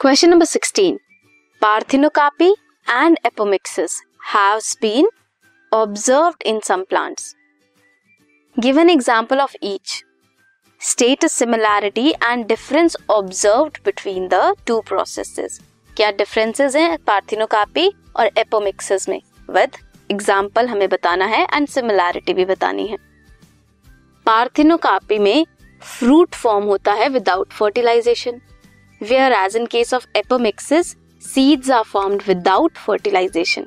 Question number sixteen parthenocarpy and apomixis have been observe in some plants give an example of each state similarity and difference observe between the two process क्या differences हैं पार्थिनोकापी और apomixis में? With example हमें बताना है and similarity भी बतानी है. पार्थिनोकापी में फ्रूट फॉर्म होता है without fertilization whereas in case of apomixis seeds are formed without fertilization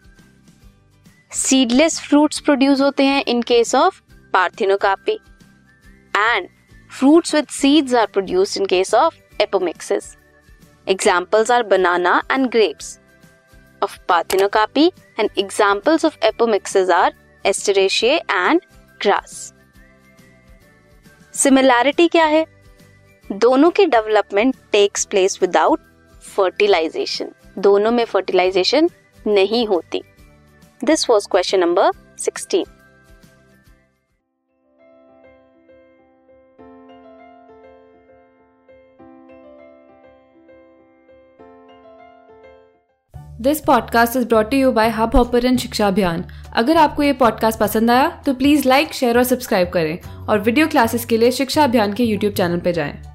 seedless fruits produce होते हैं in case of parthenocarpy and fruits with seeds are produced in case of apomixis examples are banana and grapes of Parthenocarpy, and examples of apomixis are Asteraceae and grass. Similarity क्या है? दोनों की development takes place without fertilization दोनों में fertilization नहीं होती। This was question number sixteen this podcast is brought you by Hubhopper Shiksha Abhiyan अगर आपको ये पॉडकास्ट पसंद आया तो प्लीज़ लाइक शेयर और सब्सक्राइब करें और वीडियो क्लासेस के लिए शिक्षा अभियान के यूट्यूब चैनल पर जाएँ।